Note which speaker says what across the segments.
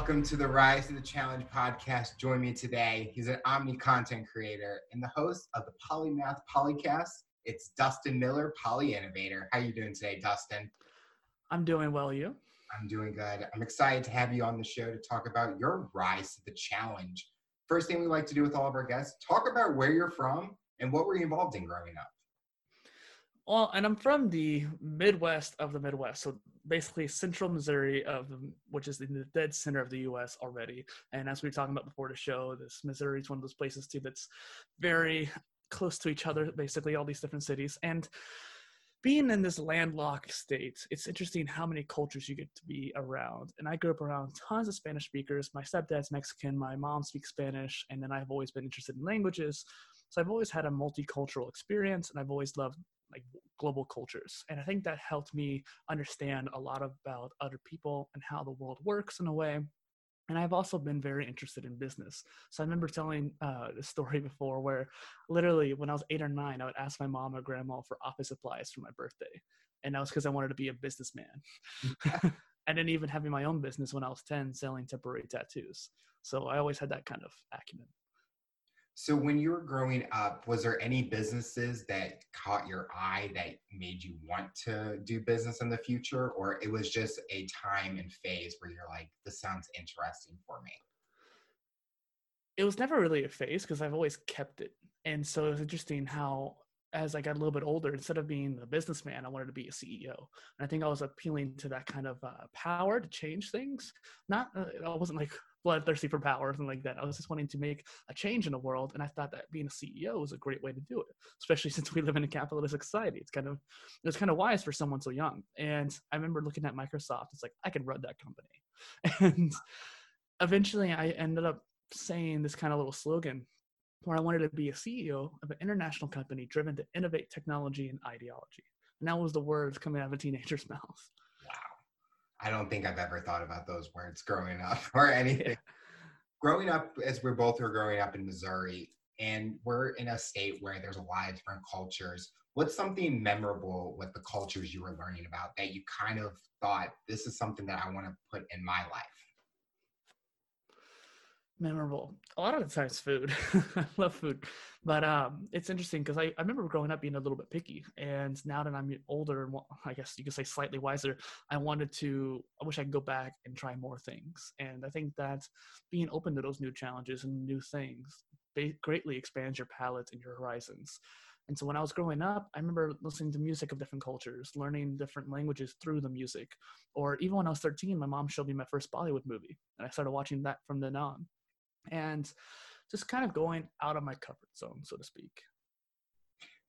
Speaker 1: Welcome to the Rise to the Challenge podcast. Join me today. He's an Omni content creator and the host of the Polymath Polycast. It's Dustin Miller, Poly Innovator. How you doing today, Dustin?
Speaker 2: I'm doing well. You?
Speaker 1: I'm doing good. I'm excited to have you on the show to talk about your rise to the challenge. First thing we like to do with all of our guests, talk about where you're from and what were you involved in growing up.
Speaker 2: Well, and I'm from the Midwest of the Midwest, so basically central Missouri of which is in the dead center of the U.S. already. And as we were talking about before the show, this Missouri is one of those places too that's very close to each other. Basically, all these different cities and being in this landlocked state, it's interesting how many cultures you get to be around. And I grew up around tons of Spanish speakers. My stepdad's Mexican, my mom speaks Spanish, and then I've always been interested in languages. So I've always had a multicultural experience, and I've always loved like global cultures. And I think that helped me understand a lot about other people and how the world works in a way. And I've also been very interested in business. So I remember telling uh, the story before where literally when I was eight or nine, I would ask my mom or grandma for office supplies for my birthday. And that was because I wanted to be a businessman. and then even having my own business when I was 10, selling temporary tattoos. So I always had that kind of acumen.
Speaker 1: So when you were growing up, was there any businesses that caught your eye that made you want to do business in the future? Or it was just a time and phase where you're like, this sounds interesting for me?
Speaker 2: It was never really a phase because I've always kept it. And so it was interesting how as I got a little bit older, instead of being a businessman, I wanted to be a CEO. And I think I was appealing to that kind of uh, power to change things. Not, uh, I wasn't like bloodthirsty for power or something like that. I was just wanting to make a change in the world. And I thought that being a CEO was a great way to do it, especially since we live in a capitalist society. It's kind of, it's kind of wise for someone so young. And I remember looking at Microsoft, it's like, I can run that company. And eventually I ended up saying this kind of little slogan where I wanted to be a CEO of an international company driven to innovate technology and ideology. And that was the words coming out of a teenager's mouth.
Speaker 1: I don't think I've ever thought about those words growing up or anything. Yeah. Growing up, as we're both were growing up in Missouri, and we're in a state where there's a lot of different cultures. What's something memorable with the cultures you were learning about that you kind of thought this is something that I want to put in my life?
Speaker 2: Memorable. A lot of the times food. I love food. But um it's interesting because I, I remember growing up being a little bit picky and now that i'm older and i guess you could say slightly wiser i wanted to i wish i could go back and try more things. And i think that being open to those new challenges and new things greatly expands your palate and your horizons. And so when I was growing up, I remember listening to music of different cultures, learning different languages through the music. Or even when I was 13, my mom showed me my first Bollywood movie, and I started watching that from then on and just kind of going out of my comfort zone, so to speak.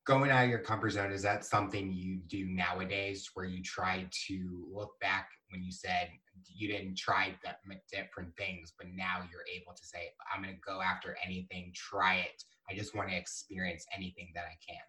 Speaker 1: Going out of your comfort zone, is that something you do nowadays where you try to look back when you said you didn't try that different things, but now you're able to say, I'm going to go after anything, try it. I just want to experience anything that I can.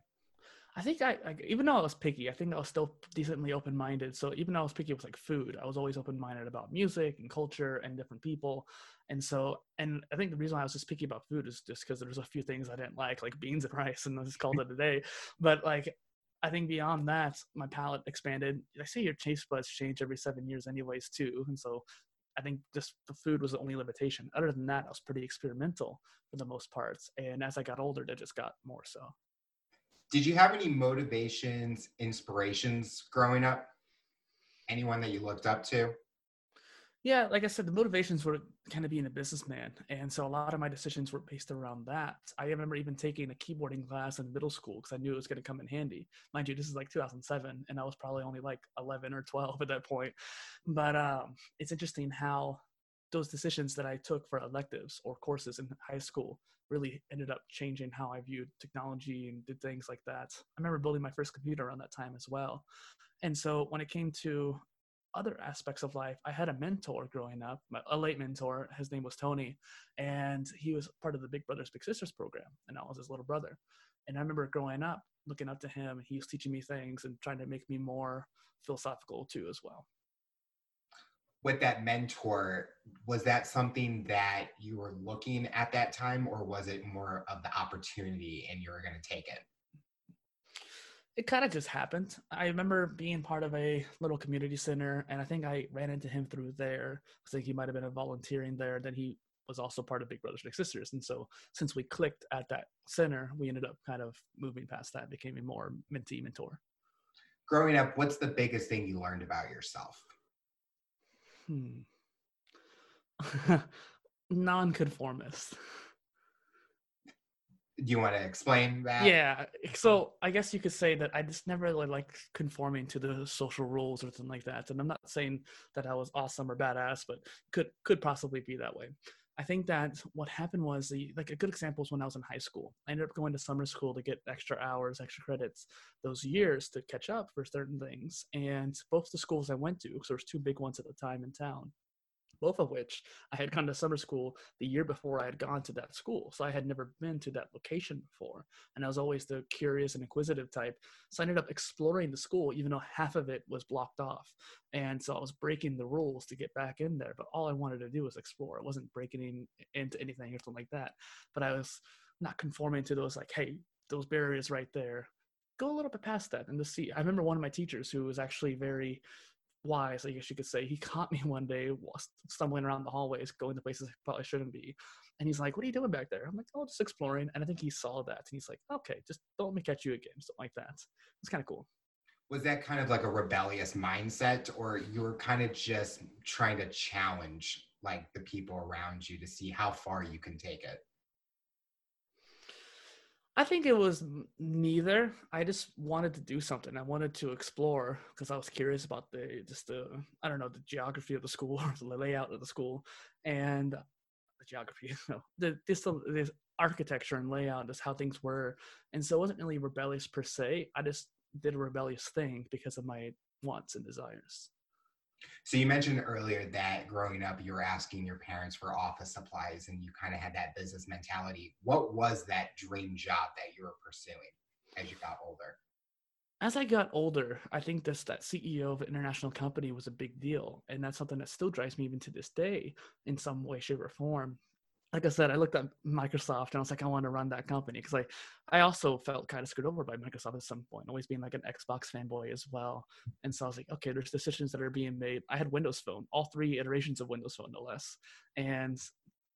Speaker 2: I think I, I, even though I was picky, I think I was still decently open minded. So even though I was picky with like food, I was always open minded about music and culture and different people. And so, and I think the reason I was just picky about food is just because there's a few things I didn't like, like beans and rice, and I just called it a day. But like, I think beyond that, my palate expanded. I say your taste buds change every seven years, anyways, too. And so, I think just the food was the only limitation. Other than that, I was pretty experimental for the most parts. And as I got older, it just got more so
Speaker 1: did you have any motivations, inspirations growing up? Anyone that you looked up to?
Speaker 2: Yeah, like I said, the motivations were kind of being a businessman. And so a lot of my decisions were based around that. I remember even taking a keyboarding class in middle school because I knew it was going to come in handy. Mind you, this is like 2007, and I was probably only like 11 or 12 at that point. But um, it's interesting how those decisions that I took for electives or courses in high school really ended up changing how I viewed technology and did things like that. I remember building my first computer around that time as well. And so when it came to other aspects of life, I had a mentor growing up, a late mentor. His name was Tony, and he was part of the Big Brothers Big Sisters program, and I was his little brother. And I remember growing up, looking up to him, and he was teaching me things and trying to make me more philosophical too, as well
Speaker 1: with that mentor, was that something that you were looking at that time, or was it more of the opportunity and you were going to take it?
Speaker 2: It kind of just happened. I remember being part of a little community center, and I think I ran into him through there. I think he might have been a volunteering there. Then he was also part of Big Brothers Big Sisters, and so since we clicked at that center, we ended up kind of moving past that, became a more mentee mentor.
Speaker 1: Growing up, what's the biggest thing you learned about yourself?
Speaker 2: Hmm. Nonconformist.
Speaker 1: Do you want to explain that?
Speaker 2: Yeah so i guess you could say that i just never really like conforming to the social rules or something like that and i'm not saying that i was awesome or badass but could could possibly be that way i think that what happened was the like a good example is when i was in high school. I ended up going to summer school to get extra hours extra credits those years to catch up for certain things and both the schools i went to because there was two big ones at the time in town both of which I had gone to summer school the year before I had gone to that school. So I had never been to that location before. And I was always the curious and inquisitive type. So I ended up exploring the school, even though half of it was blocked off. And so I was breaking the rules to get back in there. But all I wanted to do was explore. I wasn't breaking in, into anything or something like that. But I was not conforming to those, like, hey, those barriers right there. Go a little bit past that and to see. I remember one of my teachers who was actually very wise, I guess you could say. He caught me one day stumbling around the hallways, going to places I probably shouldn't be. And he's like, What are you doing back there? I'm like, Oh, just exploring. And I think he saw that. And he's like, Okay, just don't let me catch you again. Something like that. It's kind of cool.
Speaker 1: Was that kind of like a rebellious mindset, or you were kind of just trying to challenge like the people around you to see how far you can take it?
Speaker 2: I think it was neither. I just wanted to do something. I wanted to explore because I was curious about the just the I don't know the geography of the school or the layout of the school and the geography, you know, the this architecture and layout, just how things were. And so it wasn't really rebellious per se. I just did a rebellious thing because of my wants and desires.
Speaker 1: So you mentioned earlier that growing up, you were asking your parents for office supplies and you kind of had that business mentality. What was that dream job that you were pursuing as you got older?
Speaker 2: As I got older, I think this that CEO of an international company was a big deal. And that's something that still drives me even to this day in some way, shape, or form like I said, I looked at Microsoft and I was like, I want to run that company because I, I also felt kind of screwed over by Microsoft at some point, always being like an Xbox fanboy as well. And so I was like, okay, there's decisions that are being made. I had Windows Phone, all three iterations of Windows Phone, no less, and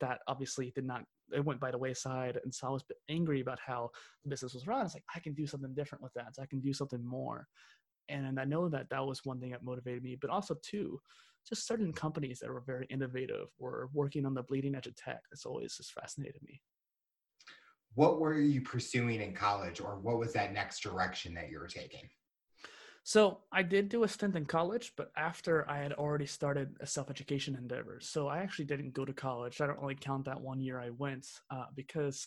Speaker 2: that obviously did not. It went by the wayside, and so I was angry about how the business was run. It's like I can do something different with that. So I can do something more, and I know that that was one thing that motivated me. But also too, just certain companies that were very innovative were working on the bleeding edge of tech. That's always just fascinated me.
Speaker 1: What were you pursuing in college, or what was that next direction that you were taking?
Speaker 2: So I did do a stint in college, but after I had already started a self-education endeavor. So I actually didn't go to college. I don't really count that one year I went uh, because,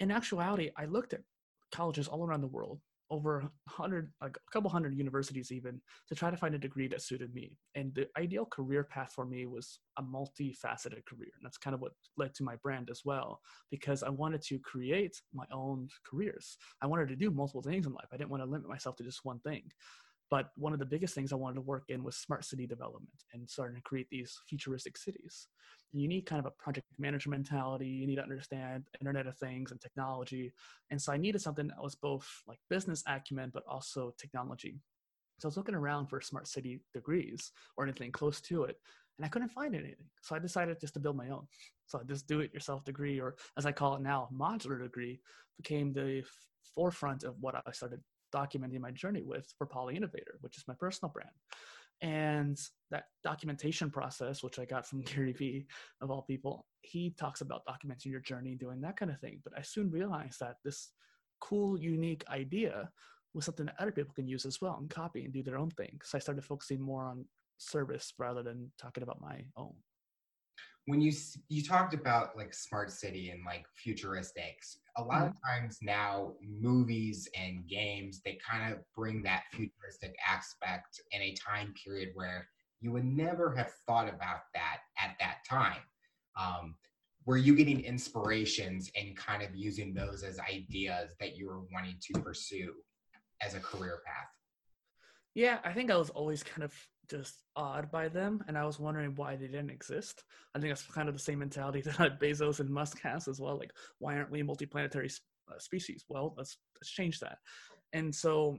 Speaker 2: in actuality, I looked at colleges all around the world over a hundred, like a couple hundred universities even, to try to find a degree that suited me. And the ideal career path for me was a multifaceted career. And that's kind of what led to my brand as well, because I wanted to create my own careers. I wanted to do multiple things in life. I didn't want to limit myself to just one thing. But one of the biggest things I wanted to work in was smart city development and starting to create these futuristic cities. You need kind of a project manager mentality. You need to understand Internet of Things and technology. And so I needed something that was both like business acumen, but also technology. So I was looking around for smart city degrees or anything close to it, and I couldn't find anything. So I decided just to build my own. So this do it yourself degree, or as I call it now, modular degree, became the forefront of what I started documenting my journey with for Poly Innovator, which is my personal brand. And that documentation process, which I got from Gary Vee of all people, he talks about documenting your journey, doing that kind of thing. But I soon realized that this cool, unique idea was something that other people can use as well and copy and do their own thing. So I started focusing more on service rather than talking about my own
Speaker 1: when you you talked about like smart city and like futuristics a lot of mm-hmm. times now movies and games they kind of bring that futuristic aspect in a time period where you would never have thought about that at that time um, were you getting inspirations and kind of using those as ideas that you were wanting to pursue as a career path
Speaker 2: yeah i think i was always kind of just odd by them, and I was wondering why they didn't exist. I think that's kind of the same mentality that Bezos and Musk has as well. Like, why aren't we multiplanetary uh, species? Well, let's let's change that. And so,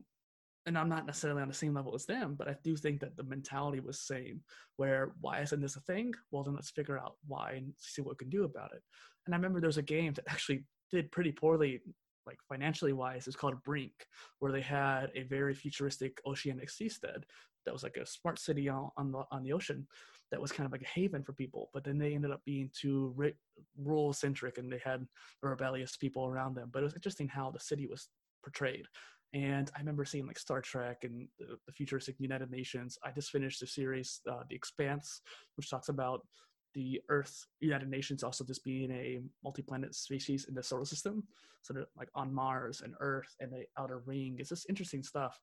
Speaker 2: and I'm not necessarily on the same level as them, but I do think that the mentality was same. Where why isn't this a thing? Well, then let's figure out why and see what we can do about it. And I remember there was a game that actually did pretty poorly like financially wise it's called brink where they had a very futuristic oceanic seastead that was like a smart city on, on the on the ocean that was kind of like a haven for people but then they ended up being too ri- rural centric and they had rebellious people around them but it was interesting how the city was portrayed and I remember seeing like Star Trek and the, the futuristic United Nations. I just finished the series, uh, The Expanse, which talks about the Earth United Nations also just being a multi-planet species in the solar system, sort of like on Mars and Earth and the outer ring. It's just interesting stuff,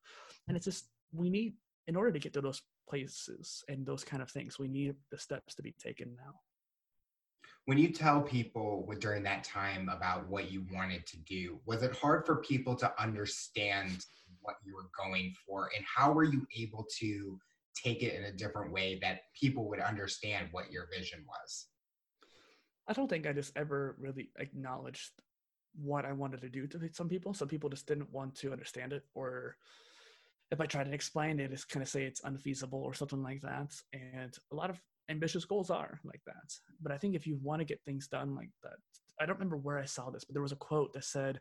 Speaker 2: and it's just we need in order to get to those places and those kind of things, we need the steps to be taken now.
Speaker 1: When you tell people during that time about what you wanted to do, was it hard for people to understand what you were going for, and how were you able to take it in a different way that people would understand what your vision was?
Speaker 2: I don't think I just ever really acknowledged what I wanted to do to some people. Some people just didn't want to understand it, or if I try to explain it, it's kind of say it's unfeasible or something like that. And a lot of ambitious goals are like that. But I think if you want to get things done like that, I don't remember where I saw this, but there was a quote that said,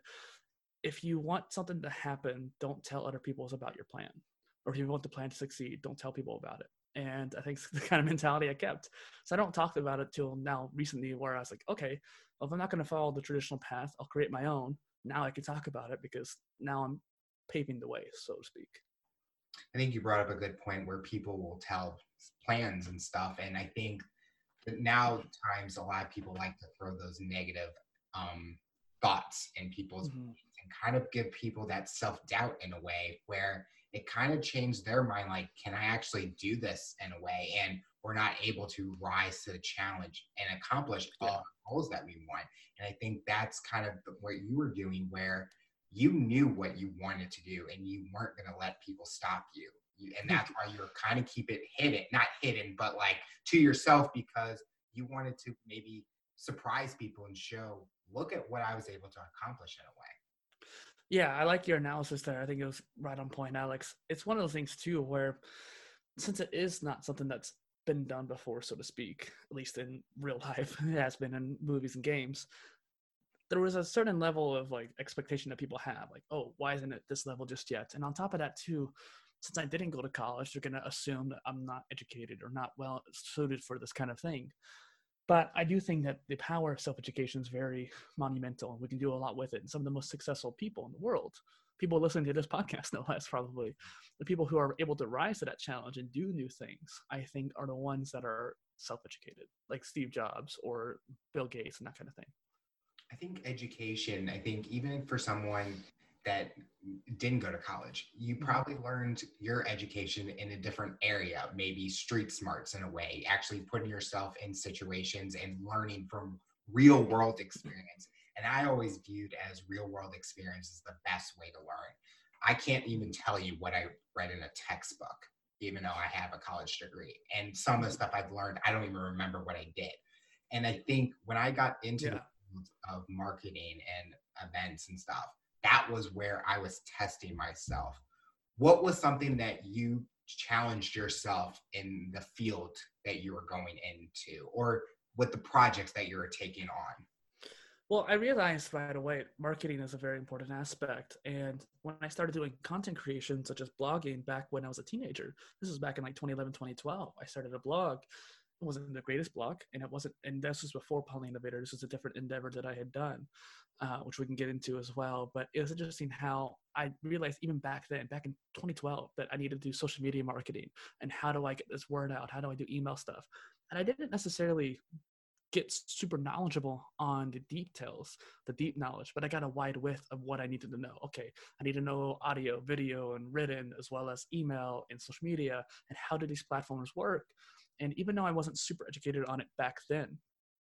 Speaker 2: if you want something to happen, don't tell other people about your plan or if you want the plan to succeed, don't tell people about it. And I think it's the kind of mentality I kept. So I don't talk about it till now recently where I was like, okay, well, if I'm not going to follow the traditional path, I'll create my own. Now I can talk about it because now I'm paving the way, so to speak.
Speaker 1: I think you brought up a good point where people will tell plans and stuff. And I think that now times a lot of people like to throw those negative um, thoughts in people's mm-hmm. and kind of give people that self doubt in a way where it kind of changed their mind like can i actually do this in a way and we're not able to rise to the challenge and accomplish all the goals that we want and i think that's kind of what you were doing where you knew what you wanted to do and you weren't going to let people stop you and that's mm-hmm. why you're kind of keep it hidden not hidden but like to yourself because you wanted to maybe surprise people and show look at what i was able to accomplish in a way
Speaker 2: yeah, I like your analysis there. I think it was right on point, Alex. It's one of those things too where since it is not something that's been done before, so to speak, at least in real life, it has been in movies and games. There was a certain level of like expectation that people have, like, oh, why isn't it this level just yet? And on top of that, too, since I didn't go to college, they're gonna assume that I'm not educated or not well suited for this kind of thing. But I do think that the power of self education is very monumental and we can do a lot with it. And some of the most successful people in the world, people listening to this podcast, no less probably, the people who are able to rise to that challenge and do new things, I think are the ones that are self educated, like Steve Jobs or Bill Gates and that kind of thing.
Speaker 1: I think education, I think even for someone that didn't go to college. You mm-hmm. probably learned your education in a different area, maybe street smarts in a way, actually putting yourself in situations and learning from real world experience. And I always viewed as real world experience is the best way to learn. I can't even tell you what I read in a textbook, even though I have a college degree. And some of the stuff I've learned, I don't even remember what I did. And I think when I got into yeah. Of marketing and events and stuff, that was where I was testing myself. What was something that you challenged yourself in the field that you were going into or with the projects that you were taking on?
Speaker 2: Well, I realized right away marketing is a very important aspect. And when I started doing content creation, such as blogging back when I was a teenager, this was back in like 2011, 2012, I started a blog. Wasn't the greatest blog, and it wasn't, and this was before Poly Innovator. This was a different endeavor that I had done uh, which we can get into as well. But it was interesting how I realized even back then, back in 2012, that I needed to do social media marketing and how do I get this word out? How do I do email stuff? And I didn't necessarily get super knowledgeable on the details, the deep knowledge, but I got a wide width of what I needed to know. Okay, I need to know audio, video, and written, as well as email and social media, and how do these platforms work. And even though I wasn't super educated on it back then,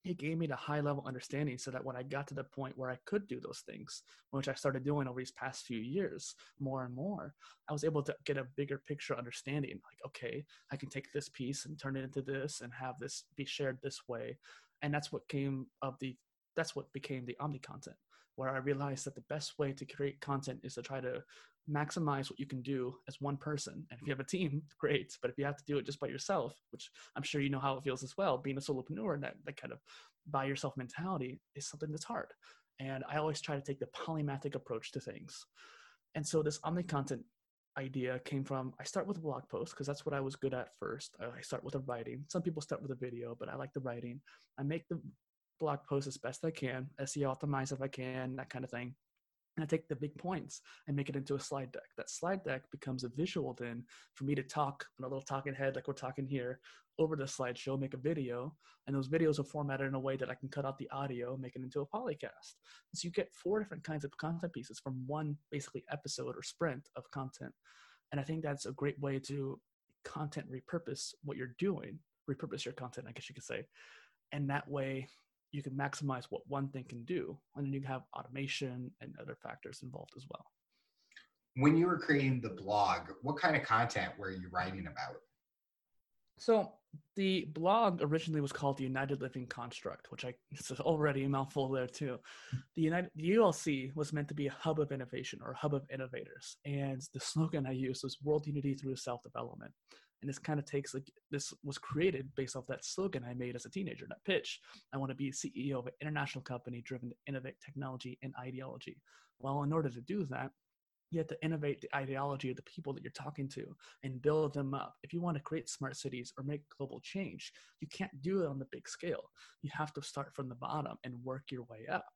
Speaker 2: it gave me the high level understanding so that when I got to the point where I could do those things, which I started doing over these past few years more and more, I was able to get a bigger picture understanding. Like, okay, I can take this piece and turn it into this and have this be shared this way. And that's what came of the, that's what became the Omni content, where I realized that the best way to create content is to try to maximize what you can do as one person. And if you have a team, great. But if you have to do it just by yourself, which I'm sure you know how it feels as well, being a solopreneur, that, that kind of by yourself mentality is something that's hard. And I always try to take the polymathic approach to things. And so this omni content idea came from I start with a blog post because that's what I was good at first. I start with a writing. Some people start with a video, but I like the writing. I make the blog post as best I can, SEO optimize if I can, that kind of thing and I take the big points and make it into a slide deck. That slide deck becomes a visual then for me to talk on a little talking head like we're talking here over the slideshow, make a video, and those videos are formatted in a way that I can cut out the audio, make it into a polycast. So you get four different kinds of content pieces from one basically episode or sprint of content. And I think that's a great way to content repurpose what you're doing, repurpose your content, I guess you could say. And that way you can maximize what one thing can do and then you have automation and other factors involved as well
Speaker 1: when you were creating the blog what kind of content were you writing about
Speaker 2: so the blog originally was called the United Living Construct, which I it's already a mouthful there too. The United the ULC was meant to be a hub of innovation or a hub of innovators, and the slogan I used was "World Unity through Self Development." And this kind of takes like this was created based off that slogan i made as a teenager that pitch i want to be ceo of an international company driven to innovate technology and ideology well in order to do that you have to innovate the ideology of the people that you're talking to and build them up. If you want to create smart cities or make global change, you can't do it on the big scale. You have to start from the bottom and work your way up.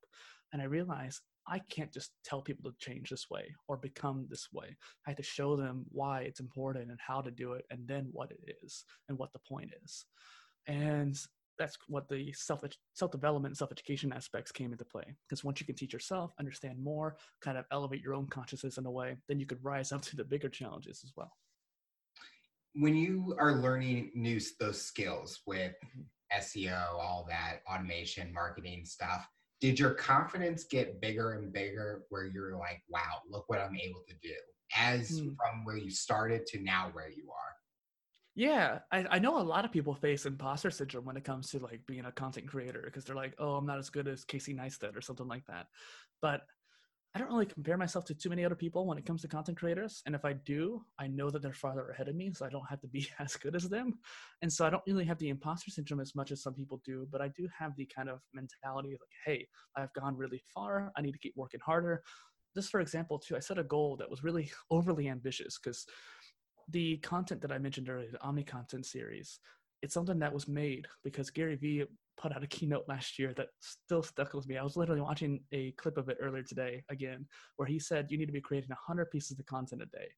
Speaker 2: And I realized I can't just tell people to change this way or become this way. I have to show them why it's important and how to do it, and then what it is and what the point is. And that's what the self self development and self education aspects came into play. Because once you can teach yourself, understand more, kind of elevate your own consciousness in a way, then you could rise up to the bigger challenges as well.
Speaker 1: When you are learning new those skills with mm-hmm. SEO, all that automation, marketing stuff, did your confidence get bigger and bigger where you're like, wow, look what I'm able to do as hmm. from where you started to now where you are?
Speaker 2: Yeah, I, I know a lot of people face imposter syndrome when it comes to like being a content creator because they're like, oh, I'm not as good as Casey Neistat or something like that. But I don't really compare myself to too many other people when it comes to content creators. And if I do, I know that they're farther ahead of me, so I don't have to be as good as them. And so I don't really have the imposter syndrome as much as some people do, but I do have the kind of mentality of like, hey, I've gone really far. I need to keep working harder. Just for example, too, I set a goal that was really overly ambitious because the content that I mentioned earlier, the Omni Content series, it's something that was made because Gary Vee put out a keynote last year that still stuck with me. I was literally watching a clip of it earlier today again, where he said you need to be creating 100 pieces of content a day.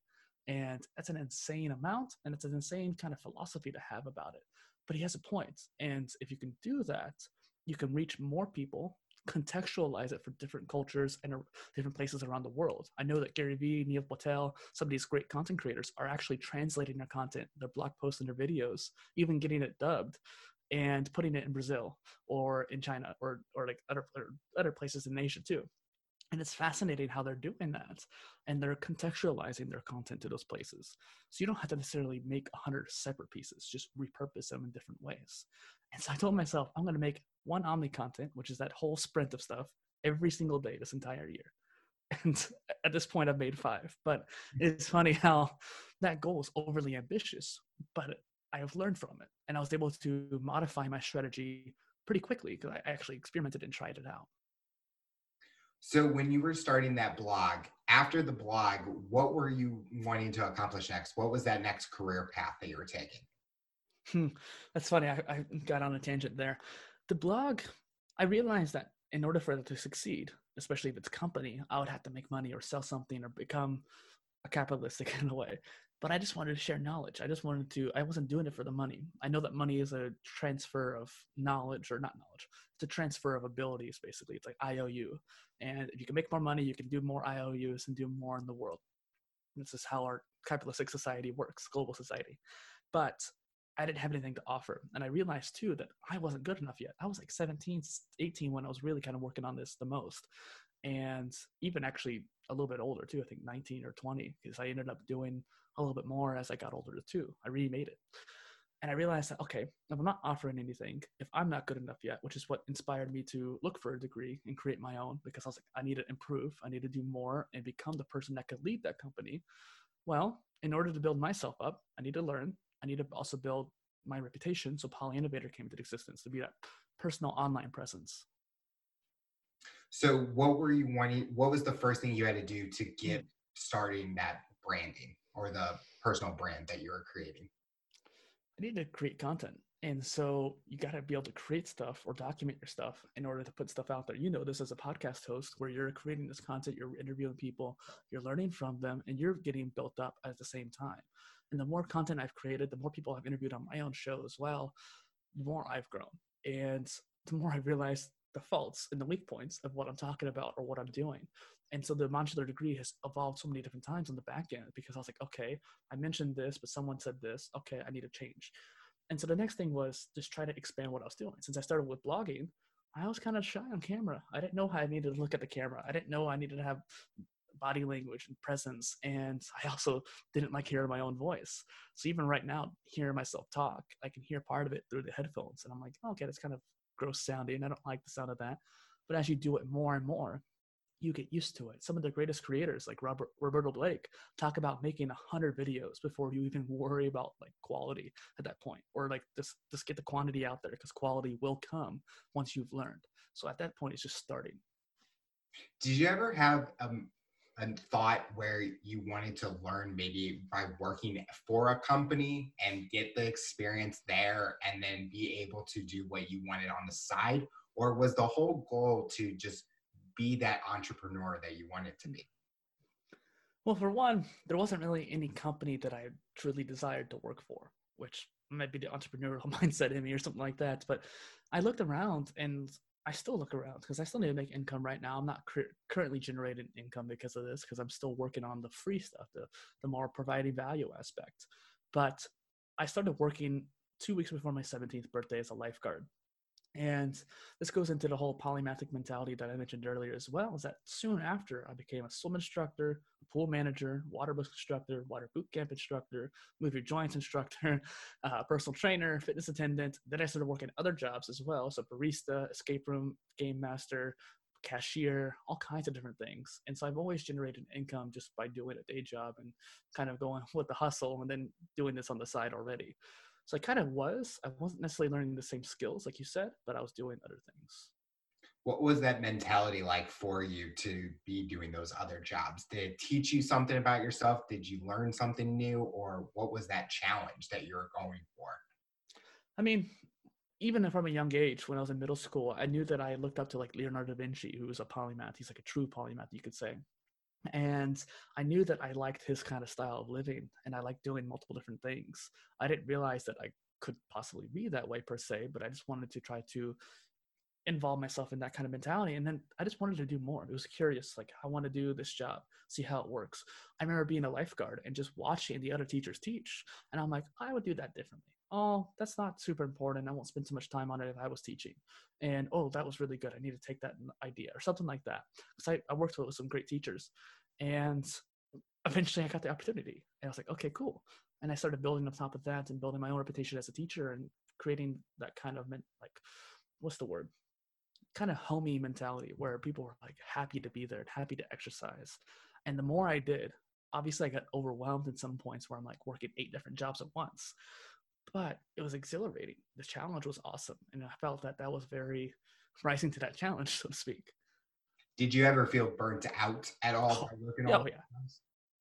Speaker 2: And that's an insane amount, and it's an insane kind of philosophy to have about it. But he has a point. And if you can do that, you can reach more people contextualize it for different cultures and different places around the world. I know that Gary Vee, Neil Patel, some of these great content creators are actually translating their content, their blog posts and their videos, even getting it dubbed and putting it in Brazil or in China or or like other or other places in Asia too. And it's fascinating how they're doing that and they're contextualizing their content to those places. So you don't have to necessarily make hundred separate pieces, just repurpose them in different ways. And so I told myself, I'm going to make one Omni content, which is that whole sprint of stuff every single day this entire year. And at this point, I've made five. But it's funny how that goal is overly ambitious, but I have learned from it. And I was able to modify my strategy pretty quickly because I actually experimented and tried it out.
Speaker 1: So, when you were starting that blog, after the blog, what were you wanting to accomplish next? What was that next career path that you were taking?
Speaker 2: Hmm, that's funny. I, I got on a tangent there. The blog, I realized that in order for it to succeed, especially if it's company, I would have to make money or sell something or become a capitalistic in a way. But I just wanted to share knowledge. I just wanted to, I wasn't doing it for the money. I know that money is a transfer of knowledge or not knowledge. It's a transfer of abilities, basically. It's like IOU. And if you can make more money, you can do more IOUs and do more in the world. This is how our capitalistic society works, global society. But I didn't have anything to offer. And I realized too that I wasn't good enough yet. I was like 17, 18 when I was really kind of working on this the most. And even actually a little bit older too, I think 19 or 20, because I ended up doing a little bit more as I got older too. I remade it. And I realized that, okay, if I'm not offering anything, if I'm not good enough yet, which is what inspired me to look for a degree and create my own, because I was like, I need to improve, I need to do more and become the person that could lead that company. Well, in order to build myself up, I need to learn. I need to also build my reputation. So Poly Innovator came into existence to be that personal online presence.
Speaker 1: So what were you wanting? What was the first thing you had to do to hmm. get starting that branding or the personal brand that you were creating?
Speaker 2: I need to create content. And so you got to be able to create stuff or document your stuff in order to put stuff out there. You know this as a podcast host where you're creating this content, you're interviewing people, you're learning from them, and you're getting built up at the same time. And the more content I've created, the more people I've interviewed on my own show as well, the more I've grown. And the more I realize the faults and the weak points of what I'm talking about or what I'm doing. And so the modular degree has evolved so many different times on the back end because I was like, okay, I mentioned this, but someone said this. Okay, I need to change. And so the next thing was just try to expand what I was doing. Since I started with blogging, I was kind of shy on camera. I didn't know how I needed to look at the camera. I didn't know I needed to have body language and presence. And I also didn't like hearing my own voice. So even right now, hearing myself talk, I can hear part of it through the headphones. And I'm like, okay, that's kind of gross sounding. I don't like the sound of that. But as you do it more and more, you get used to it. Some of the greatest creators, like Robert Roberto Blake, talk about making hundred videos before you even worry about like quality at that point, or like just just get the quantity out there because quality will come once you've learned. So at that point, it's just starting.
Speaker 1: Did you ever have um, a thought where you wanted to learn maybe by working for a company and get the experience there, and then be able to do what you wanted on the side, or was the whole goal to just be that entrepreneur that you wanted to be?
Speaker 2: Well, for one, there wasn't really any company that I truly desired to work for, which might be the entrepreneurial mindset in me or something like that. But I looked around and I still look around because I still need to make income right now. I'm not cr- currently generating income because of this because I'm still working on the free stuff, the, the more providing value aspect. But I started working two weeks before my 17th birthday as a lifeguard. And this goes into the whole polymathic mentality that I mentioned earlier as well. Is that soon after I became a swim instructor, pool manager, water book instructor, water boot camp instructor, move your joints instructor, uh, personal trainer, fitness attendant. Then I started working other jobs as well. So barista, escape room, game master, cashier, all kinds of different things. And so I've always generated income just by doing a day job and kind of going with the hustle and then doing this on the side already. So I kind of was. I wasn't necessarily learning the same skills, like you said, but I was doing other things.
Speaker 1: What was that mentality like for you to be doing those other jobs? Did it teach you something about yourself? Did you learn something new? Or what was that challenge that you were going for?
Speaker 2: I mean, even from a young age, when I was in middle school, I knew that I looked up to like Leonardo da Vinci, who was a polymath. He's like a true polymath, you could say and i knew that i liked his kind of style of living and i liked doing multiple different things. I didn't realize that i could possibly be that way per se but i just wanted to try to involve myself in that kind of mentality and then i just wanted to do more. It was curious like i want to do this job see how it works. I remember being a lifeguard and just watching the other teachers teach and i'm like i would do that differently oh that's not super important. I won't spend too much time on it if i was teaching. And oh that was really good. I need to take that idea or something like that. Because I, I worked with some great teachers. And eventually i got the opportunity. And i was like okay cool. And i started building on top of that and building my own reputation as a teacher and creating that kind of like what's the word? Kind of homey mentality where people were like happy to be there and happy to exercise. And the more i did obviously i got overwhelmed in some points where i'm like working eight different jobs at once but it was exhilarating. The challenge was awesome, and I felt that that was very rising to that challenge, so to speak.
Speaker 1: Did you ever feel burnt out at all
Speaker 2: oh, oh yeah.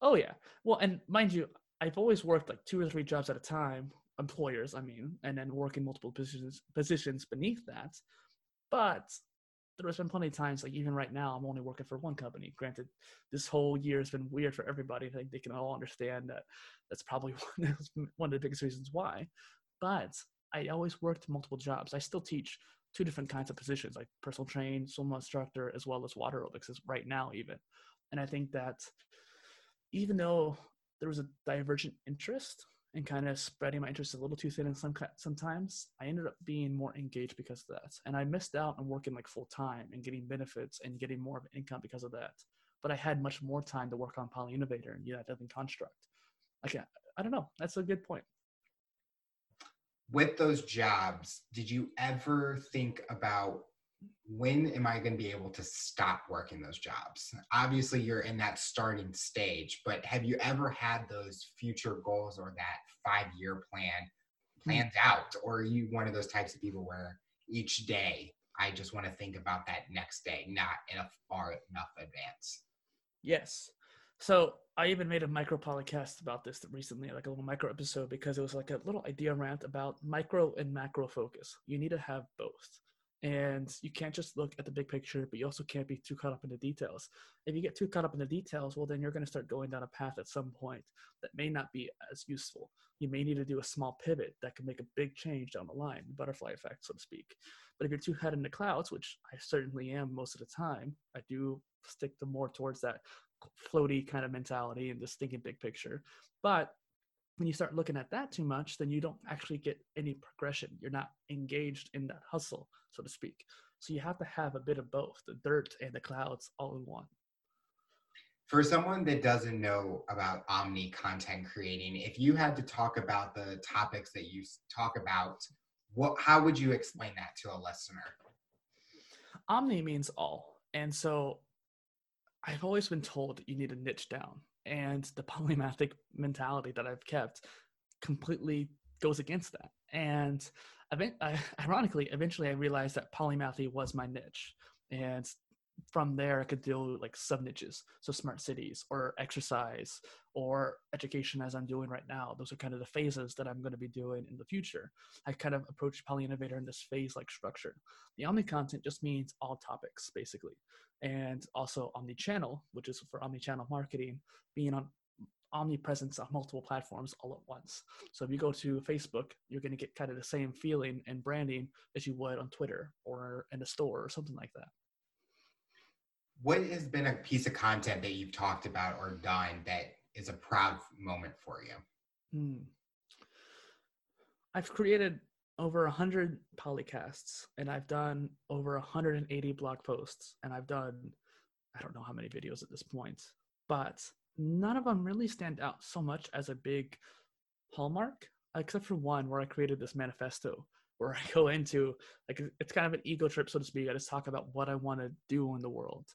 Speaker 2: Oh yeah. Well, and mind you, I've always worked like two or three jobs at a time, employers, I mean, and then working multiple positions positions beneath that. But there's been plenty of times, like even right now, I'm only working for one company. Granted, this whole year has been weird for everybody. I think they can all understand that that's probably one of the biggest reasons why. But I always worked multiple jobs. I still teach two different kinds of positions, like personal train, swim instructor, as well as water aerobics right now, even. And I think that even though there was a divergent interest and kind of spreading my interest a little too thin and some sometimes i ended up being more engaged because of that. And i missed out on working like full time and getting benefits and getting more of an income because of that. But i had much more time to work on poly innovator and united construct. Like i don't know. That's a good point.
Speaker 1: With those jobs, did you ever think about when am I going to be able to stop working those jobs? Obviously, you're in that starting stage, but have you ever had those future goals or that five year plan hmm. planned out? Or are you one of those types of people where each day I just want to think about that next day, not in a far enough advance?
Speaker 2: Yes. So I even made a micro podcast about this recently, like a little micro episode, because it was like a little idea rant about micro and macro focus. You need to have both and you can't just look at the big picture but you also can't be too caught up in the details. If you get too caught up in the details well then you're going to start going down a path at some point that may not be as useful. You may need to do a small pivot that can make a big change down the line the butterfly effect so to speak. But if you're too head in the clouds which i certainly am most of the time i do stick to more towards that floaty kind of mentality and just thinking big picture. But when you start looking at that too much, then you don't actually get any progression. You're not engaged in that hustle, so to speak. So you have to have a bit of both the dirt and the clouds all in one.
Speaker 1: For someone that doesn't know about Omni content creating, if you had to talk about the topics that you talk about, what how would you explain that to a listener?
Speaker 2: Omni means all. And so I've always been told that you need to niche down and the polymathic mentality that I've kept completely goes against that. And ironically, eventually I realized that polymathy was my niche. And from there, I could do like sub niches. So smart cities or exercise or education as I'm doing right now. Those are kind of the phases that I'm going to be doing in the future. I kind of approach Poly Innovator in this phase like structure. The Omni content just means all topics basically and also omni-channel, which is for omni-channel marketing, being on omnipresence on multiple platforms all at once. So if you go to Facebook, you're going to get kind of the same feeling and branding as you would on Twitter or in a store or something like that.
Speaker 1: What has been a piece of content that you've talked about or done that is a proud moment for you? Hmm.
Speaker 2: I've created over 100 polycasts and I've done over 180 blog posts and I've done I don't know how many videos at this point, but none of them really stand out so much as a big hallmark, except for one where I created this manifesto where I go into like it's kind of an ego trip, so to speak. I just talk about what I want to do in the world.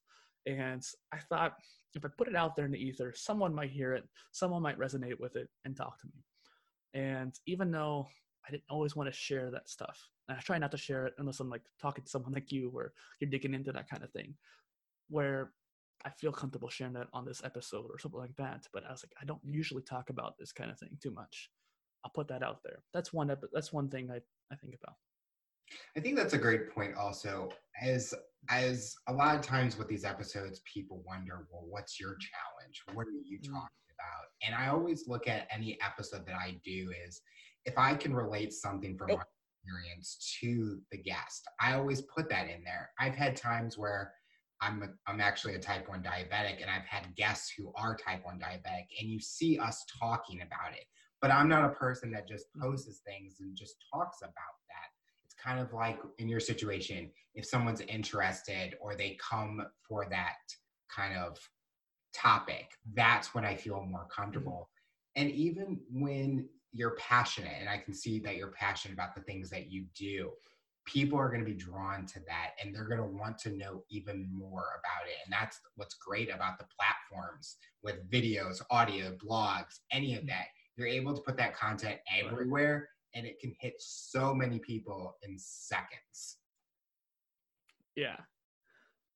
Speaker 2: And I thought if I put it out there in the ether, someone might hear it, someone might resonate with it and talk to me. And even though I didn't always want to share that stuff. And I try not to share it unless I'm like talking to someone like you where you're digging into that kind of thing. Where I feel comfortable sharing that on this episode or something like that. But I was like, I don't usually talk about this kind of thing too much. I'll put that out there. That's one that's one thing I, I think about.
Speaker 1: I think that's a great point also. As as a lot of times with these episodes, people wonder, well, what's your challenge? What are you mm. talking about? And I always look at any episode that I do is if I can relate something from my experience to the guest, I always put that in there. I've had times where I'm a, I'm actually a type 1 diabetic and I've had guests who are type 1 diabetic and you see us talking about it. But I'm not a person that just mm-hmm. posts things and just talks about that. It's kind of like in your situation, if someone's interested or they come for that kind of topic, that's when I feel more mm-hmm. comfortable. And even when you're passionate and i can see that you're passionate about the things that you do people are going to be drawn to that and they're going to want to know even more about it and that's what's great about the platforms with videos audio blogs any of that you're able to put that content everywhere and it can hit so many people in seconds
Speaker 2: yeah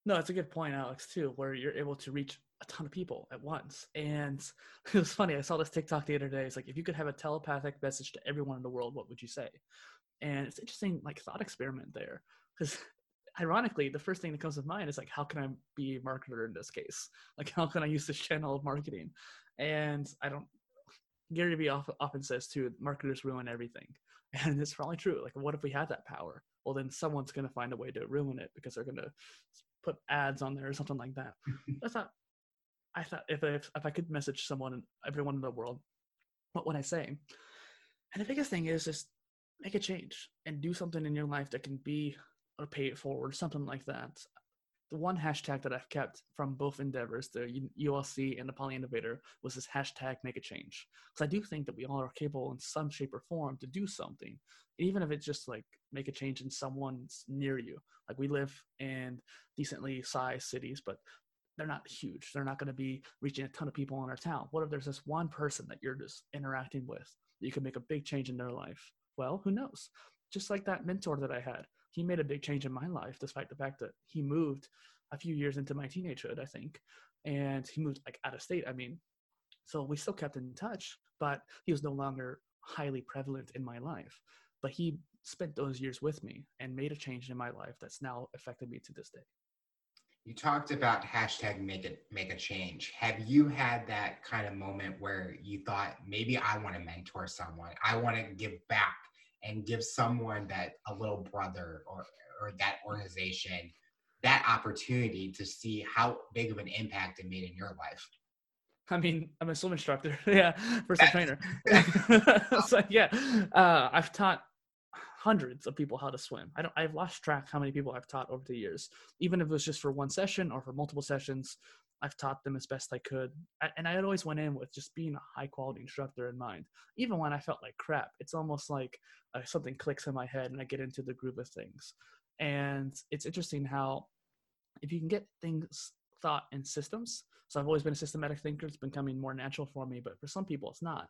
Speaker 2: no it's a good point alex too where you're able to reach a ton of people at once. And it was funny. I saw this TikTok the other day. It's like, if you could have a telepathic message to everyone in the world, what would you say? And it's interesting, like thought experiment there, because ironically, the first thing that comes to mind is like, how can I be a marketer in this case? Like, how can I use this channel of marketing? And I don't. Gary Vee often says too, marketers ruin everything, and it's probably true. Like, what if we had that power? Well, then someone's going to find a way to ruin it because they're going to put ads on there or something like that. That's not I thought if, if if I could message someone, everyone in the world, what would I say? And the biggest thing is just make a change and do something in your life that can be or pay it forward, something like that. The one hashtag that I've kept from both endeavors, the ULC and the Poly Innovator, was this hashtag make a change. Because I do think that we all are capable in some shape or form to do something, even if it's just like make a change in someone's near you. Like we live in decently sized cities, but they're not huge. They're not going to be reaching a ton of people in our town. What if there's this one person that you're just interacting with that you can make a big change in their life? Well, who knows? Just like that mentor that I had he made a big change in my life despite the fact that he moved a few years into my teenagehood i think and he moved like out of state i mean. So we still kept in touch but he was no longer highly prevalent in my life. But he spent those years with me and made a change in my life that's now affected me to this day.
Speaker 1: You talked about hashtag make it make a change. Have you had that kind of moment where you thought maybe i want to mentor someone. I want to give back and give someone that a little brother or or that organization that opportunity to see how big of an impact it made in your life.
Speaker 2: I mean, I'm a swim instructor. yeah, personal trainer. so yeah, uh, I've taught hundreds of people how to swim. I don't. I've lost track how many people I've taught over the years. Even if it was just for one session or for multiple sessions, I've taught them as best I could. And I always went in with just being a high quality instructor in mind. Even when I felt like crap, it's almost like uh, something clicks in my head and I get into the groove of things. And it's interesting how if you can get things thought in systems, so I've always been a systematic thinker, it's becoming more natural for me, but for some people it's not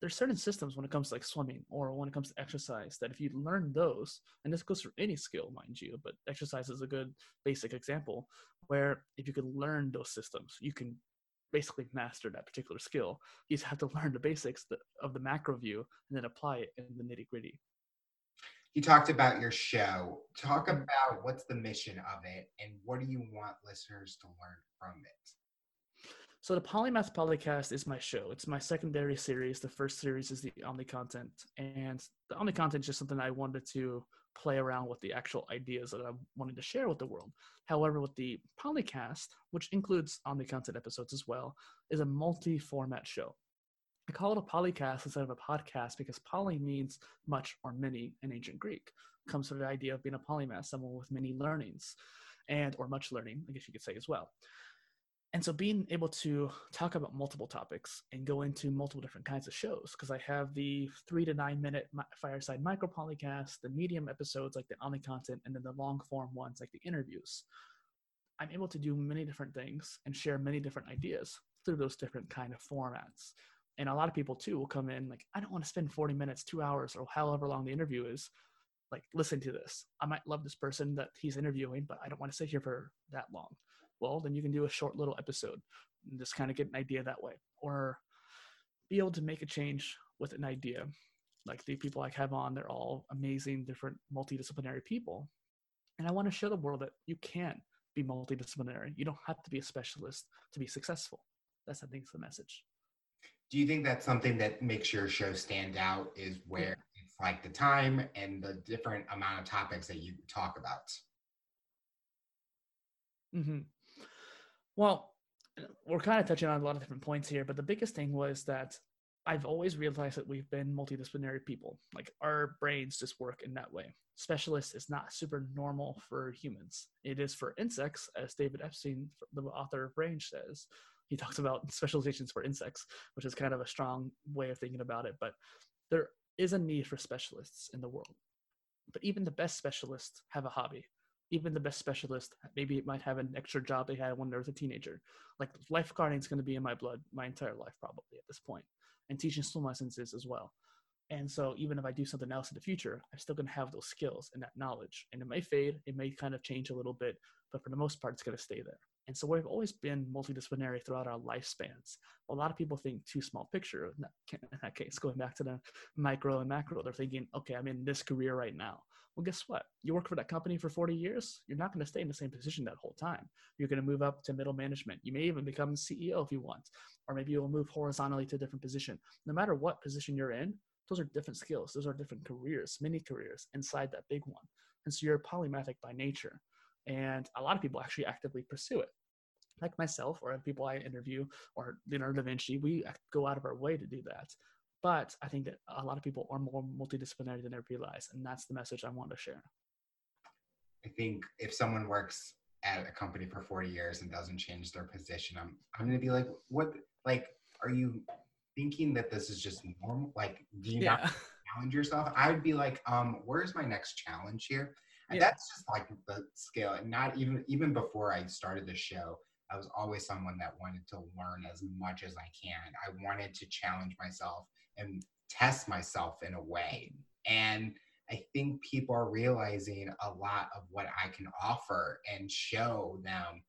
Speaker 2: there's certain systems when it comes to like swimming or when it comes to exercise that if you learn those and this goes for any skill mind you but exercise is a good basic example where if you can learn those systems you can basically master that particular skill. You just have to learn the basics of the macro view and then apply it in the nitty gritty
Speaker 1: you talked about your show. Talk mm-hmm. about what's the mission of it and what do you want listeners to learn from it
Speaker 2: so the Polymath Polycast is my show. It's my secondary series. The first series is the Omni content, and the Omni content is just something I wanted to play around with the actual ideas that I wanted to share with the world. However, with the Polycast, which includes Omni content episodes as well, is a multi-format show. I call it a polycast instead of a podcast because poly means much or many in ancient Greek. It comes from the idea of being a polymath, someone with many learnings, and or much learning, I guess you could say as well and so being able to talk about multiple topics and go into multiple different kinds of shows because i have the three to nine minute fireside micro polycast the medium episodes like the omni content and then the long form ones like the interviews. I'm able to do many different things and share many different ideas through those different kind of formats. And a lot of people too will come in like i don't want to spend 40 minutes two hours or however long the interview is. Like listen to this. I might love this person that he's interviewing but i don't want to sit here for that long well, then you can do a short little episode and just kind of get an idea that way. Or be able to make a change with an idea. Like the people I have on, they're all amazing, different multidisciplinary people. And I want to show the world that you can be multidisciplinary. You don't have to be a specialist to be successful. That's, I think, the message.
Speaker 1: Do you think that's something that makes your show stand out is where yeah. it's like the time and the different amount of topics that you talk about?
Speaker 2: Mm-hmm. Well, we're kind of touching on a lot of different points here, but the biggest thing was that I've always realized that we've been multidisciplinary people. Like our brains just work in that way. Specialist is not super normal for humans. It is for insects, as David Epstein, the author of Range, says. He talks about specializations for insects, which is kind of a strong way of thinking about it. But there is a need for specialists in the world. But even the best specialists have a hobby even the best specialist maybe it might have an extra job they had when they was a teenager. Like lifeguarding is going to be in my blood my entire life probably at this point and teaching swim lessons as well. And so even if i do something else in the future i'm still going to have those skills and that knowledge and it may fade it may kind of change a little bit but for the most part it's going to stay there and so we've always been multidisciplinary throughout our lifespans. A lot of people think too small picture. In that case, going back to the micro and macro, they're thinking, okay, I'm in this career right now. Well, guess what? You work for that company for 40 years, you're not going to stay in the same position that whole time. You're going to move up to middle management. You may even become CEO if you want, or maybe you'll move horizontally to a different position. No matter what position you're in, those are different skills. Those are different careers, many careers inside that big one. And so you're polymathic by nature. And a lot of people actually actively pursue it like myself or people I interview or Leonardo da Vinci, we go out of our way to do that. But I think that a lot of people are more multidisciplinary than they realize, and that's the message I want to share.
Speaker 1: I think if someone works at a company for 40 years and doesn't change their position, I'm I'm gonna be like, what? Like, are you thinking that this is just normal? Like, do you yeah. not challenge yourself? I would be like, um, where's my next challenge here? And yeah. that's just like the scale. And not even even before I started the show, I was always someone that wanted to learn as much as I can. I wanted to challenge myself and test myself in a way. And I think people are realizing a lot of what I can offer and show them,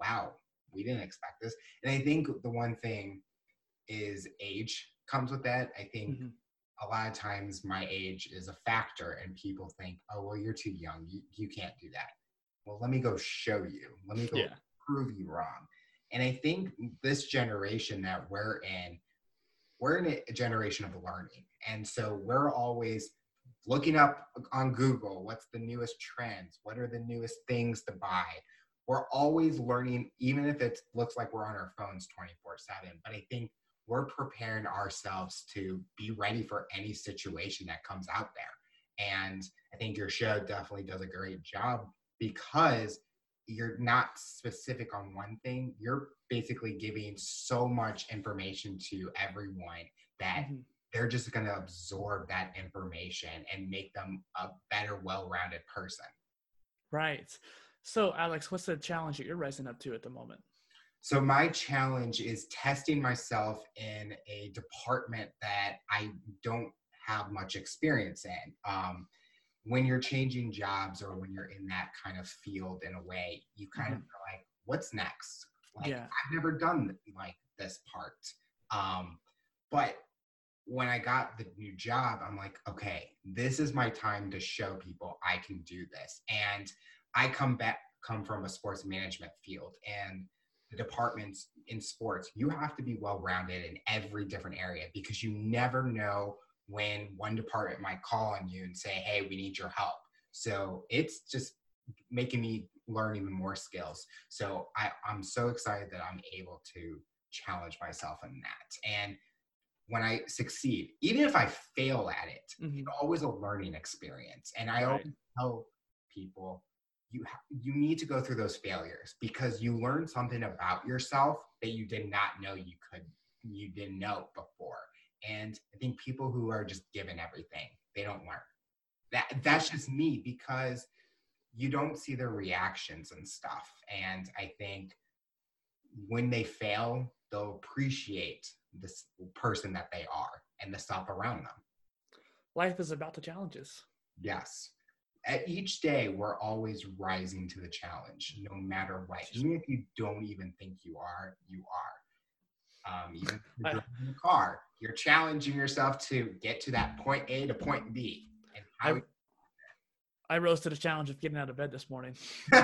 Speaker 1: wow, we didn't expect this. And I think the one thing is age comes with that. I think mm-hmm. A lot of times my age is a factor, and people think, oh, well, you're too young. You, you can't do that. Well, let me go show you. Let me go yeah. prove you wrong. And I think this generation that we're in, we're in a generation of learning. And so we're always looking up on Google what's the newest trends, what are the newest things to buy. We're always learning, even if it looks like we're on our phones 24 7. But I think we're preparing ourselves to be ready for any situation that comes out there. And I think your show definitely does a great job because you're not specific on one thing. You're basically giving so much information to everyone that mm-hmm. they're just going to absorb that information and make them a better, well rounded person.
Speaker 2: Right. So, Alex, what's the challenge that you're rising up to at the moment?
Speaker 1: So my challenge is testing myself in a department that I don't have much experience in. Um, when you're changing jobs or when you're in that kind of field in a way, you kind mm-hmm. of are like, what's next? Like, yeah. I've never done like this part. Um, but when I got the new job, I'm like, okay, this is my time to show people I can do this. And I come back, come from a sports management field and departments in sports, you have to be well rounded in every different area because you never know when one department might call on you and say, hey, we need your help. So it's just making me learn even more skills. So I, I'm so excited that I'm able to challenge myself in that. And when I succeed, even if I fail at it, mm-hmm. it's always a learning experience. And I right. always tell people you you need to go through those failures because you learn something about yourself that you did not know you could you didn't know before. And i think people who are just given everything they don't learn. That that's just me because you don't see their reactions and stuff. And i think when they fail they'll appreciate this person that they are and the stuff around them.
Speaker 2: Life is about the challenges.
Speaker 1: Yes at each day we're always rising to the challenge no matter what. Even if you don't even think you are you are. Um, even if you're in the car. You're challenging yourself to get to that point a to point b. And how
Speaker 2: I, I rose to the challenge of getting out of bed this morning.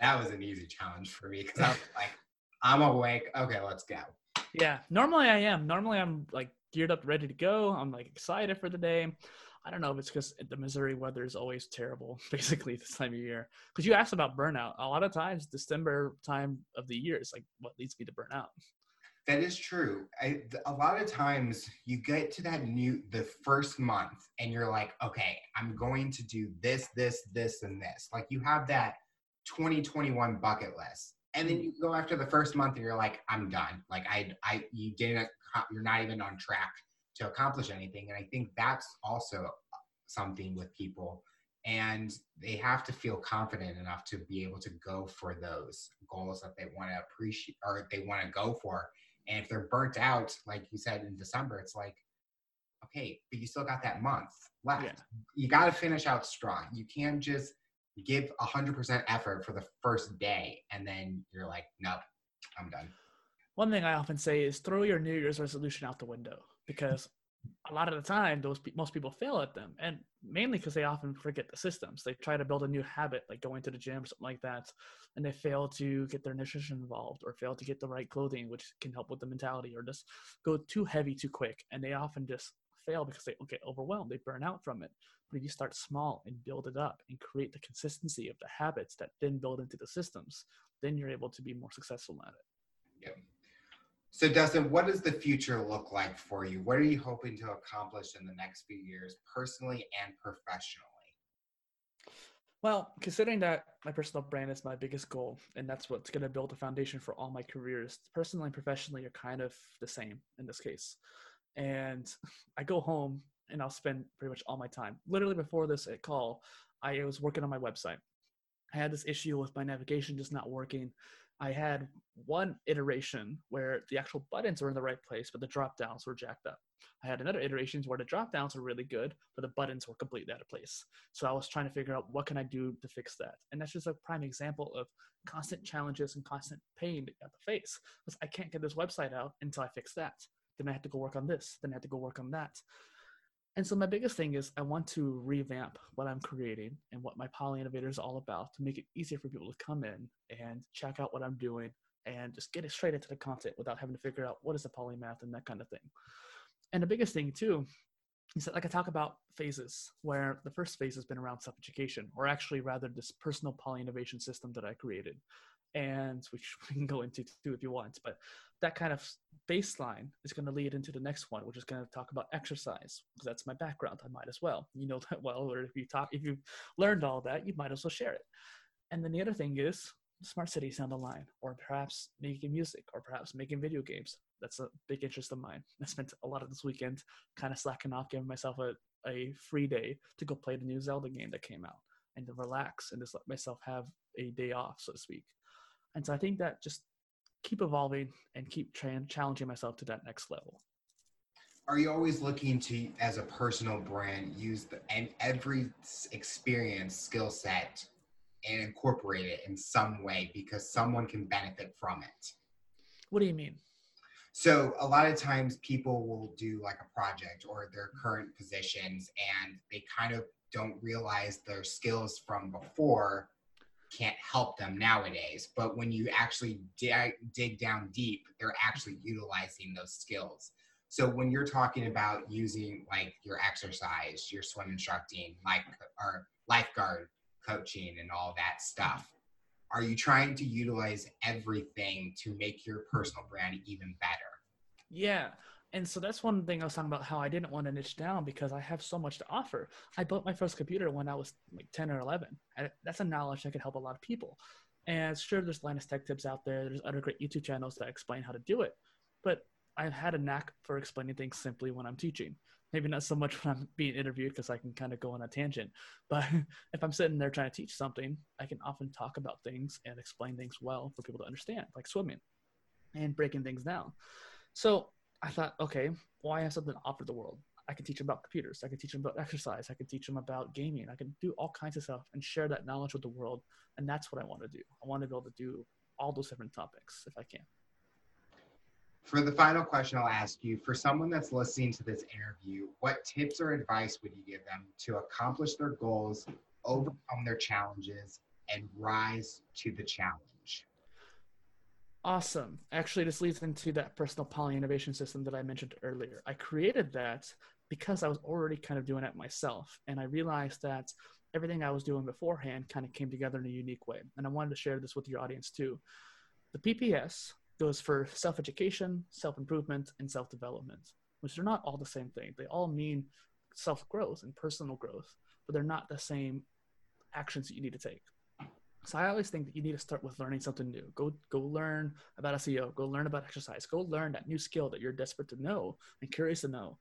Speaker 1: That was an easy challenge for me because i was like i'm awake. Okay let's go.
Speaker 2: Yeah. Normally i am. Normally i'm like geared up ready to go. I'm like excited for the day I don't know if it's because the Missouri weather is always terrible, basically this time of year. Because you asked about burnout. A lot of times, December time of the year is like what leads me to burnout.
Speaker 1: That is true. I, a lot of times you get to that new the first month and you're like, okay, I'm going to do this, this, this, and this. Like you have that 2021 bucket list, and then hmm. you go after the first month and you're like, I'm done. Like I, I, you didn't. You're not even on track to accomplish anything. And I think that's also something with people. And they have to feel confident enough to be able to go for those goals that they want to appreciate or they want to go for. And if they're burnt out, like you said in December, it's like, okay, but you still got that month left. Yeah. You got to finish out strong. You can't just give 100% effort for the first day and then you're like, nope, I'm done.
Speaker 2: One thing I often say is throw your New Year's resolution out the window because a lot of the time those most people fail at them and mainly because they often forget the systems. They try to build a new habit like going to the gym or something like that and they fail to get their nutrition involved or fail to get the right clothing which can help with the mentality or just go too heavy too quick and they often just fail because they get overwhelmed they burn out from it. But if you start small and build it up and create the consistency of the habits that then build into the systems then you're able to be more successful at it.
Speaker 1: Yeah so, Dustin, what does the future look like for you? What are you hoping to accomplish in the next few years, personally and professionally?
Speaker 2: Well, considering that my personal brand is my biggest goal, and that's what's going to build a foundation for all my careers, personally and professionally, are kind of the same in this case. And I go home and I'll spend pretty much all my time. Literally before this uh, call, I was working on my website. I had this issue with my navigation just not working. I had one iteration where the actual buttons were in the right place, but the drop downs were jacked up. I had another iterations where the drop downs were really good, but the buttons were completely out of place. So I was trying to figure out what can I do to fix that. And that's just a prime example of constant challenges and constant pain at the face. Because I can't get this website out until I fix that. Then I have to go work on this. Then I have to go work on that. And so my biggest thing is I want to revamp what I'm creating and what my Poly Innovator is all about to make it easier for people to come in and check out what I'm doing and just get it straight into the content without having to figure out what is a polymath and that kind of thing. And the biggest thing too is that like I talk about phases where the first phase has been around self-education or actually rather this personal poly innovation system that I created and which we can go into too if you want but that kind of baseline is going to lead into the next one which is going to talk about exercise because that's my background i might as well. You know that well or if you talk if you've learned all that you might as well share it. And then the other thing is smart cities down the line or perhaps making music or perhaps making video games. That's a big interest of mine. I spent a lot of this weekend kind of slacking off giving myself a, a free day to go play the new zelda game that came out and to relax and just let myself have a day off so to speak and so i think that just keep evolving and keep tra- challenging myself to that next level.
Speaker 1: Are you always looking to, as a personal brand, use the and every experience, skill set, and incorporate it in some way because someone can benefit from it?
Speaker 2: What do you mean?
Speaker 1: So a lot of times people will do like a project or their current positions and they kind of don't realize their skills from before can't help them nowadays. But when you actually dig, dig down deep, they're actually mm-hmm. utilizing those skills. So when you're talking about using like your exercise, your swim instructing, like or lifeguard coaching and all that stuff, are you trying to utilize everything to make your personal brand even better?
Speaker 2: Yeah and so that's one thing I was talking about how I didn't want to niche down because I have so much to offer. I built my first computer when I was like 10 or 11. And that's a knowledge that could help a lot of people. And sure, there's Linus Tech Tips out there. There's other great YouTube channels that explain how to do it. But I've had a knack for explaining things simply when I'm teaching. Maybe not so much when I'm being interviewed because I can kind of go on a tangent. But if I'm sitting there trying to teach something, I can often talk about things and explain things well for people to understand, like swimming and breaking things down. So I thought, okay, well, I have something to offer the world. I can teach them about computers. I can teach them about exercise. I can teach them about gaming. I can do all kinds of stuff and share that knowledge with the world. And that's what I want to do. I want to be able to do all those different topics if I can.
Speaker 1: For the final question, I'll ask you for someone that's listening to this interview, what tips or advice would you give them to accomplish their goals, overcome their challenges, and rise to the challenge?
Speaker 2: Awesome. Actually, this leads into that personal poly innovation system that I mentioned earlier. I created that because I was already kind of doing it myself. And I realized that everything I was doing beforehand kind of came together in a unique way. And I wanted to share this with your audience too. The PPS goes for self education, self improvement, and self development, which are not all the same thing. They all mean self growth and personal growth, but they're not the same actions that you need to take. So I always think that you need to start with learning something new. Go go learn about SEO. Go learn about exercise. Go learn that new skill that you're desperate to know and curious to know,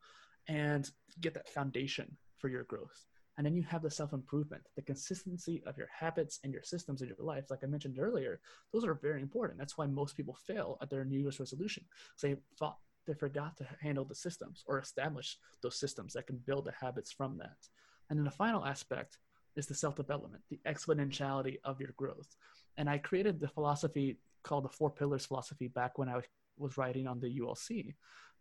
Speaker 2: and get that foundation for your growth. And then you have the self improvement, the consistency of your habits and your systems in your life. Like I mentioned earlier, those are very important. That's why most people fail at their New Year's resolution. They thought they forgot to handle the systems or establish those systems that can build the habits from that. And then the final aspect is the self development, the exponentiality of your growth. And I created the philosophy called the Four Pillars philosophy back when I was writing on the ULC,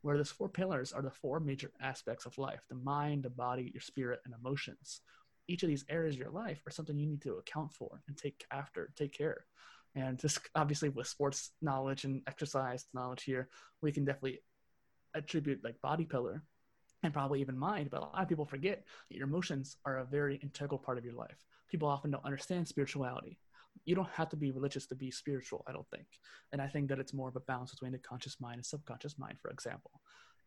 Speaker 2: where those four pillars are the four major aspects of life the mind, the body, your spirit, and emotions. Each of these areas of your life are something you need to account for and take after, take care. And just obviously with sports knowledge and exercise knowledge here, we can definitely attribute like body pillar and probably even mind, but a lot of people forget that your emotions are a very integral part of your life. People often don't understand spirituality. You don't have to be religious to be spiritual, I don't think. And I think that it's more of a balance between the conscious mind and subconscious mind, for example.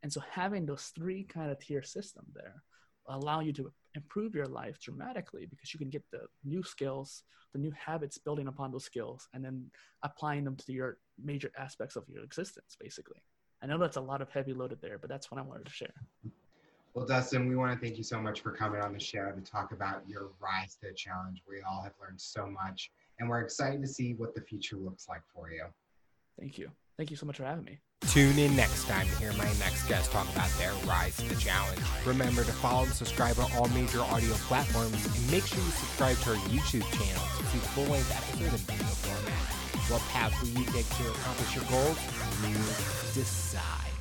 Speaker 2: And so having those three kind of tier system there allow you to improve your life dramatically because you can get the new skills, the new habits building upon those skills, and then applying them to your major aspects of your existence, basically. I know that's a lot of heavy loaded there, but that's what I wanted to share.
Speaker 3: Well, Dustin, we want to thank you so much for coming on the show to talk about your rise to the challenge. We all have learned so much, and we're excited to see what the future looks like for you.
Speaker 2: Thank you. Thank you so much for having me.
Speaker 1: Tune in next time to hear my next guest talk about their rise to the challenge. Remember to follow and subscribe on all major audio platforms, and make sure you subscribe to our YouTube channel to see full-length episodes in video format. What path will you take to accomplish your goals? You decide.